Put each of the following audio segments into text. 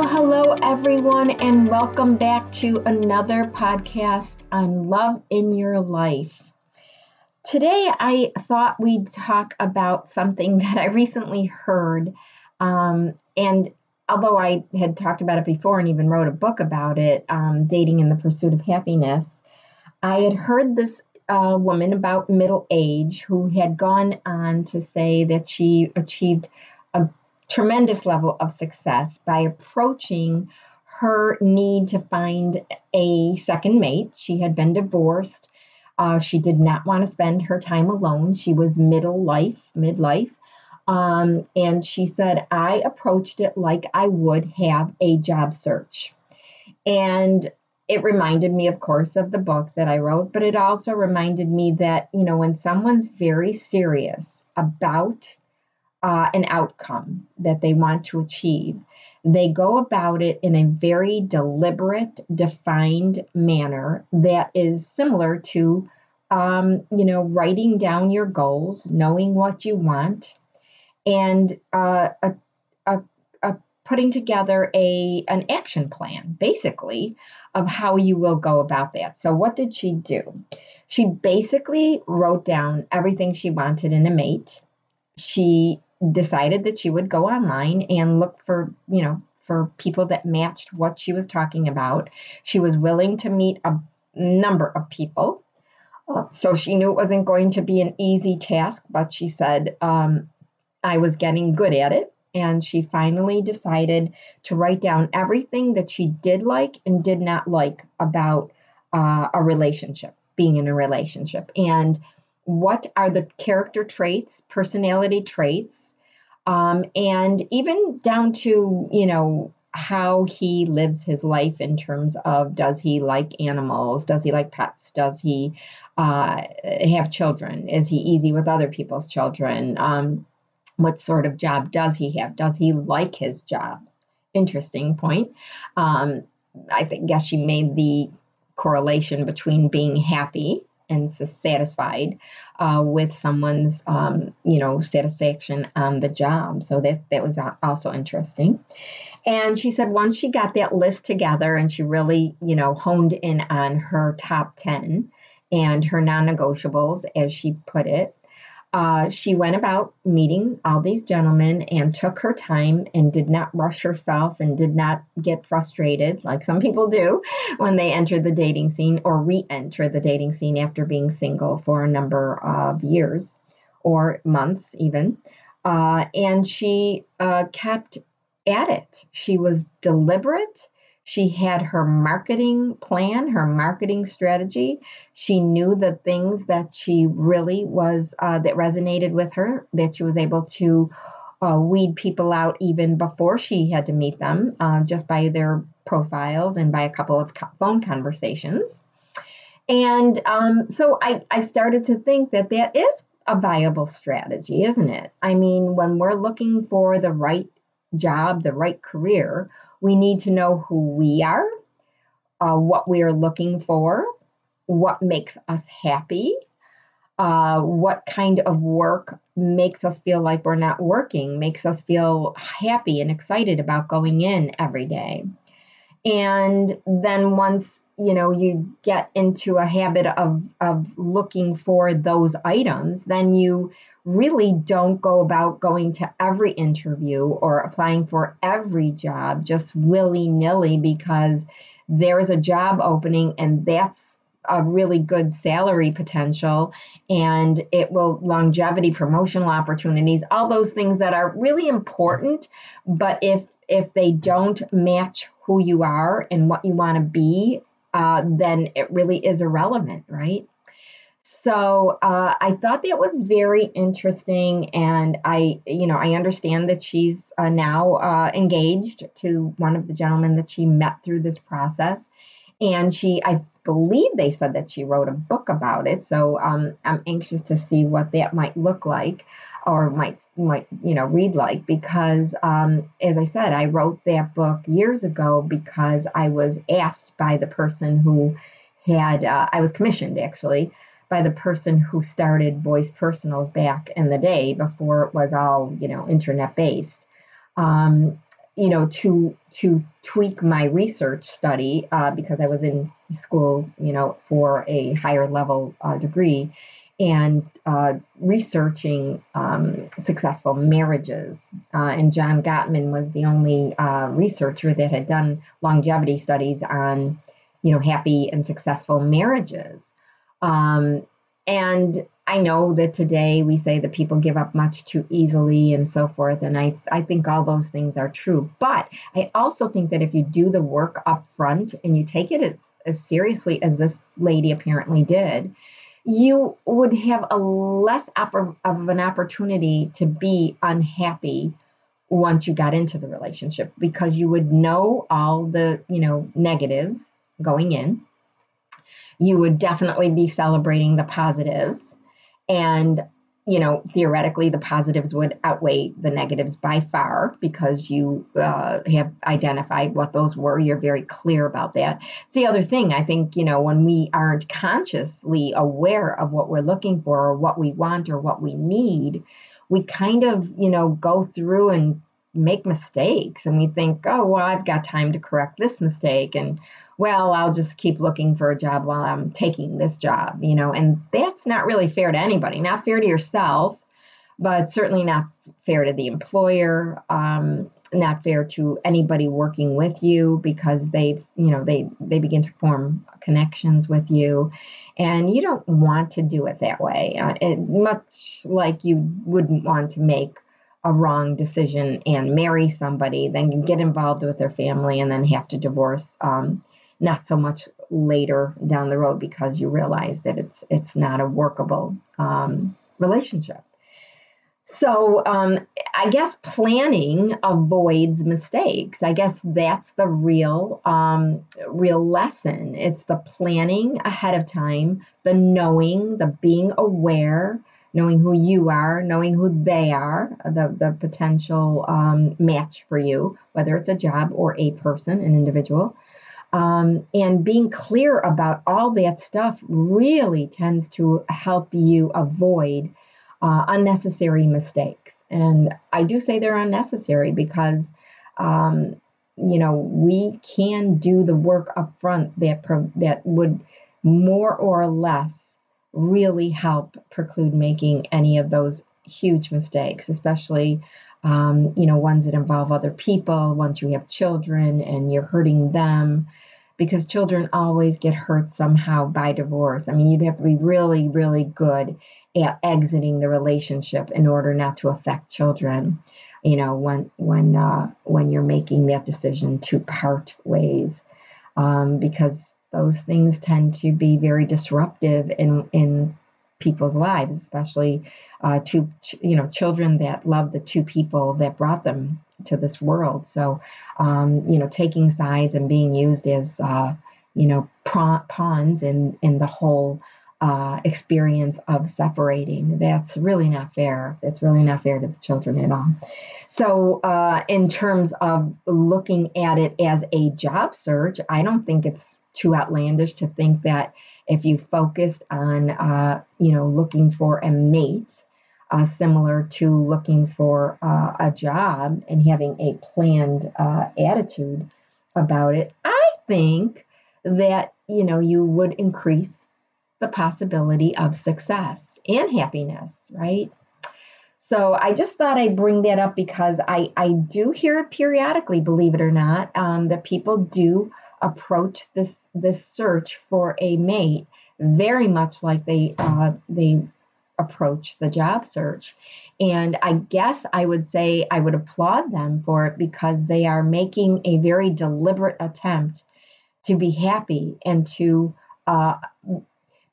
Well, hello, everyone, and welcome back to another podcast on love in your life. Today, I thought we'd talk about something that I recently heard. Um, and although I had talked about it before and even wrote a book about it, um, Dating in the Pursuit of Happiness, I had heard this uh, woman about middle age who had gone on to say that she achieved tremendous level of success by approaching her need to find a second mate. She had been divorced. Uh, she did not want to spend her time alone. She was middle life, midlife. Um, and she said, I approached it like I would have a job search. And it reminded me, of course, of the book that I wrote, but it also reminded me that, you know, when someone's very serious about uh, an outcome that they want to achieve. They go about it in a very deliberate, defined manner that is similar to, um, you know, writing down your goals, knowing what you want, and uh, a, a, a putting together a an action plan, basically, of how you will go about that. So, what did she do? She basically wrote down everything she wanted in a mate. She decided that she would go online and look for, you know, for people that matched what she was talking about. She was willing to meet a number of people. Uh, so she knew it wasn't going to be an easy task, but she said, um, I was getting good at it. And she finally decided to write down everything that she did like and did not like about uh, a relationship, being in a relationship. And what are the character traits, personality traits um, and even down to you know how he lives his life in terms of does he like animals? Does he like pets? Does he uh, have children? Is he easy with other people's children? Um, what sort of job does he have? Does he like his job? Interesting point. Um, i think guess she made the correlation between being happy and satisfied uh, with someone's um, you know satisfaction on the job. So that that was also interesting. And she said once she got that list together and she really you know honed in on her top 10 and her non-negotiables as she put it uh, she went about meeting all these gentlemen and took her time and did not rush herself and did not get frustrated like some people do when they enter the dating scene or re enter the dating scene after being single for a number of years or months, even. Uh, and she uh, kept at it. She was deliberate she had her marketing plan, her marketing strategy. She knew the things that she really was, uh, that resonated with her, that she was able to uh, weed people out even before she had to meet them, uh, just by their profiles and by a couple of phone conversations. And um, so I, I started to think that that is a viable strategy, isn't it? I mean, when we're looking for the right job, the right career, we need to know who we are, uh, what we are looking for, what makes us happy, uh, what kind of work makes us feel like we're not working, makes us feel happy and excited about going in every day. And then once you know you get into a habit of of looking for those items, then you really don't go about going to every interview or applying for every job just willy nilly because there's a job opening and that's a really good salary potential and it will longevity promotional opportunities all those things that are really important. But if if they don't match who you are and what you want to be uh, then it really is irrelevant right? So uh, I thought that was very interesting, and I, you know, I understand that she's uh, now uh, engaged to one of the gentlemen that she met through this process, and she, I believe they said that she wrote a book about it. So um, I'm anxious to see what that might look like, or might might you know read like, because um, as I said, I wrote that book years ago because I was asked by the person who had, uh, I was commissioned actually by the person who started Voice Personals back in the day before it was all, you know, internet based. Um, you know, to to tweak my research study uh, because I was in school, you know, for a higher level uh, degree and uh, researching um, successful marriages. Uh, and John Gottman was the only uh, researcher that had done longevity studies on, you know, happy and successful marriages. Um, and I know that today we say that people give up much too easily and so forth. And I, I think all those things are true. But I also think that if you do the work up front and you take it as, as seriously as this lady apparently did, you would have a less of an opportunity to be unhappy once you got into the relationship because you would know all the you know negatives going in. You would definitely be celebrating the positives. And you know, theoretically, the positives would outweigh the negatives by far because you uh, have identified what those were. You're very clear about that. It's the other thing. I think, you know, when we aren't consciously aware of what we're looking for or what we want or what we need, we kind of, you know, go through and make mistakes and we think, oh, well, I've got time to correct this mistake. And well, I'll just keep looking for a job while I'm taking this job, you know, and that's not really fair to anybody, not fair to yourself, but certainly not fair to the employer, um, not fair to anybody working with you because they've, you know, they they begin to form connections with you, and you don't want to do it that way. Uh, it, much like you wouldn't want to make a wrong decision and marry somebody, then get involved with their family, and then have to divorce. Um, not so much later down the road because you realize that it's it's not a workable um, relationship. So um, I guess planning avoids mistakes. I guess that's the real um, real lesson. It's the planning ahead of time, the knowing, the being aware, knowing who you are, knowing who they are, the the potential um, match for you, whether it's a job or a person, an individual. Um, and being clear about all that stuff really tends to help you avoid uh, unnecessary mistakes. And I do say they're unnecessary because, um, you know, we can do the work up front that, pro- that would more or less really help preclude making any of those huge mistakes, especially um, you know, ones that involve other people, once you have children and you're hurting them, because children always get hurt somehow by divorce. I mean, you'd have to be really, really good at exiting the relationship in order not to affect children. You know, when when uh, when you're making that decision to part ways, um, because those things tend to be very disruptive in in people's lives, especially uh, to you know children that love the two people that brought them to this world. So, um, you know, taking sides and being used as uh, you know pawns in in the whole uh, experience of separating. That's really not fair. It's really not fair to the children at all. So, uh, in terms of looking at it as a job search, I don't think it's too outlandish to think that if you focused on, uh, you know, looking for a mate, uh, similar to looking for uh, a job and having a planned uh, attitude about it, I think that, you know, you would increase the possibility of success and happiness, right? So I just thought I'd bring that up because I, I do hear it periodically, believe it or not, um, that people do approach this this search for a mate very much like they uh, they approach the job search. And I guess I would say I would applaud them for it because they are making a very deliberate attempt to be happy and to uh,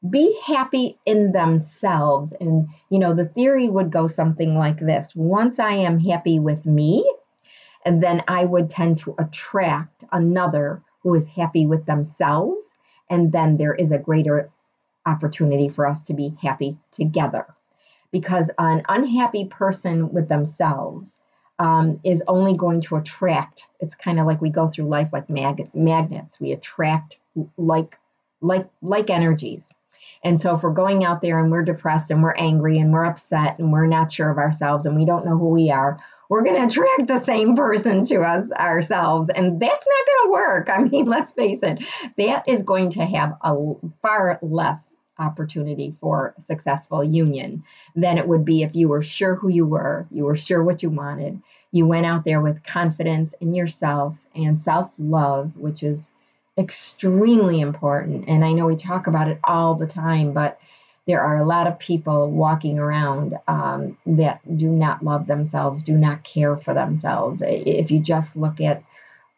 be happy in themselves. And, you know, the theory would go something like this once I am happy with me, and then I would tend to attract another who is happy with themselves. And then there is a greater opportunity for us to be happy together. Because an unhappy person with themselves um, is only going to attract. It's kind of like we go through life like mag- magnets. We attract like like like energies, And so if we're going out there and we're depressed and we're angry and we're upset and we're not sure of ourselves and we don't know who we are, we're going to attract the same person to us ourselves. And that's not going to work. I mean, let's face it, that is going to have a far less opportunity for successful union than it would be if you were sure who you were, you were sure what you wanted, you went out there with confidence in yourself and self love, which is extremely important. And I know we talk about it all the time, but there are a lot of people walking around um, that do not love themselves, do not care for themselves. If you just look at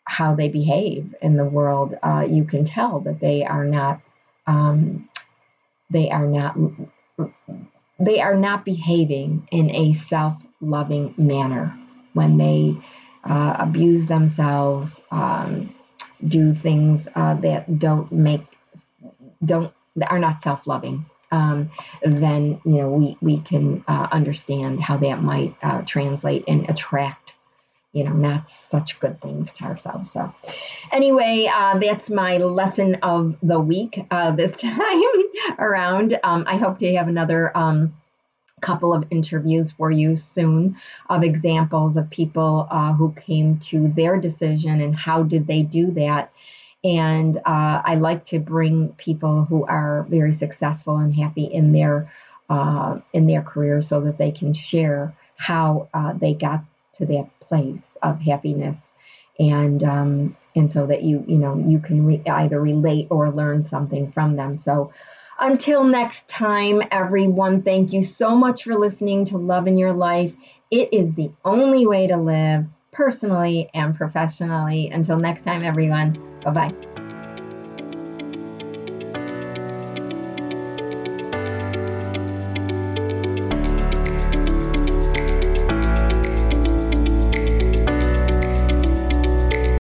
how they behave in the world, uh, you can tell that they are not um, they are not they are not behaving in a self-loving manner when they uh, abuse themselves, um, do things uh, that don't make don't are not self-loving um, then you know we we can uh, understand how that might uh, translate and attract you know not such good things to ourselves. So anyway uh, that's my lesson of the week uh, this time around. Um, i hope to have another um, couple of interviews for you soon of examples of people uh, who came to their decision and how did they do that and uh, I like to bring people who are very successful and happy in their uh, in their career so that they can share how uh, they got to that place of happiness. And um, and so that you you know you can re- either relate or learn something from them. So until next time everyone thank you so much for listening to love in your life. It is the only way to live personally and professionally until next time everyone Bye bye.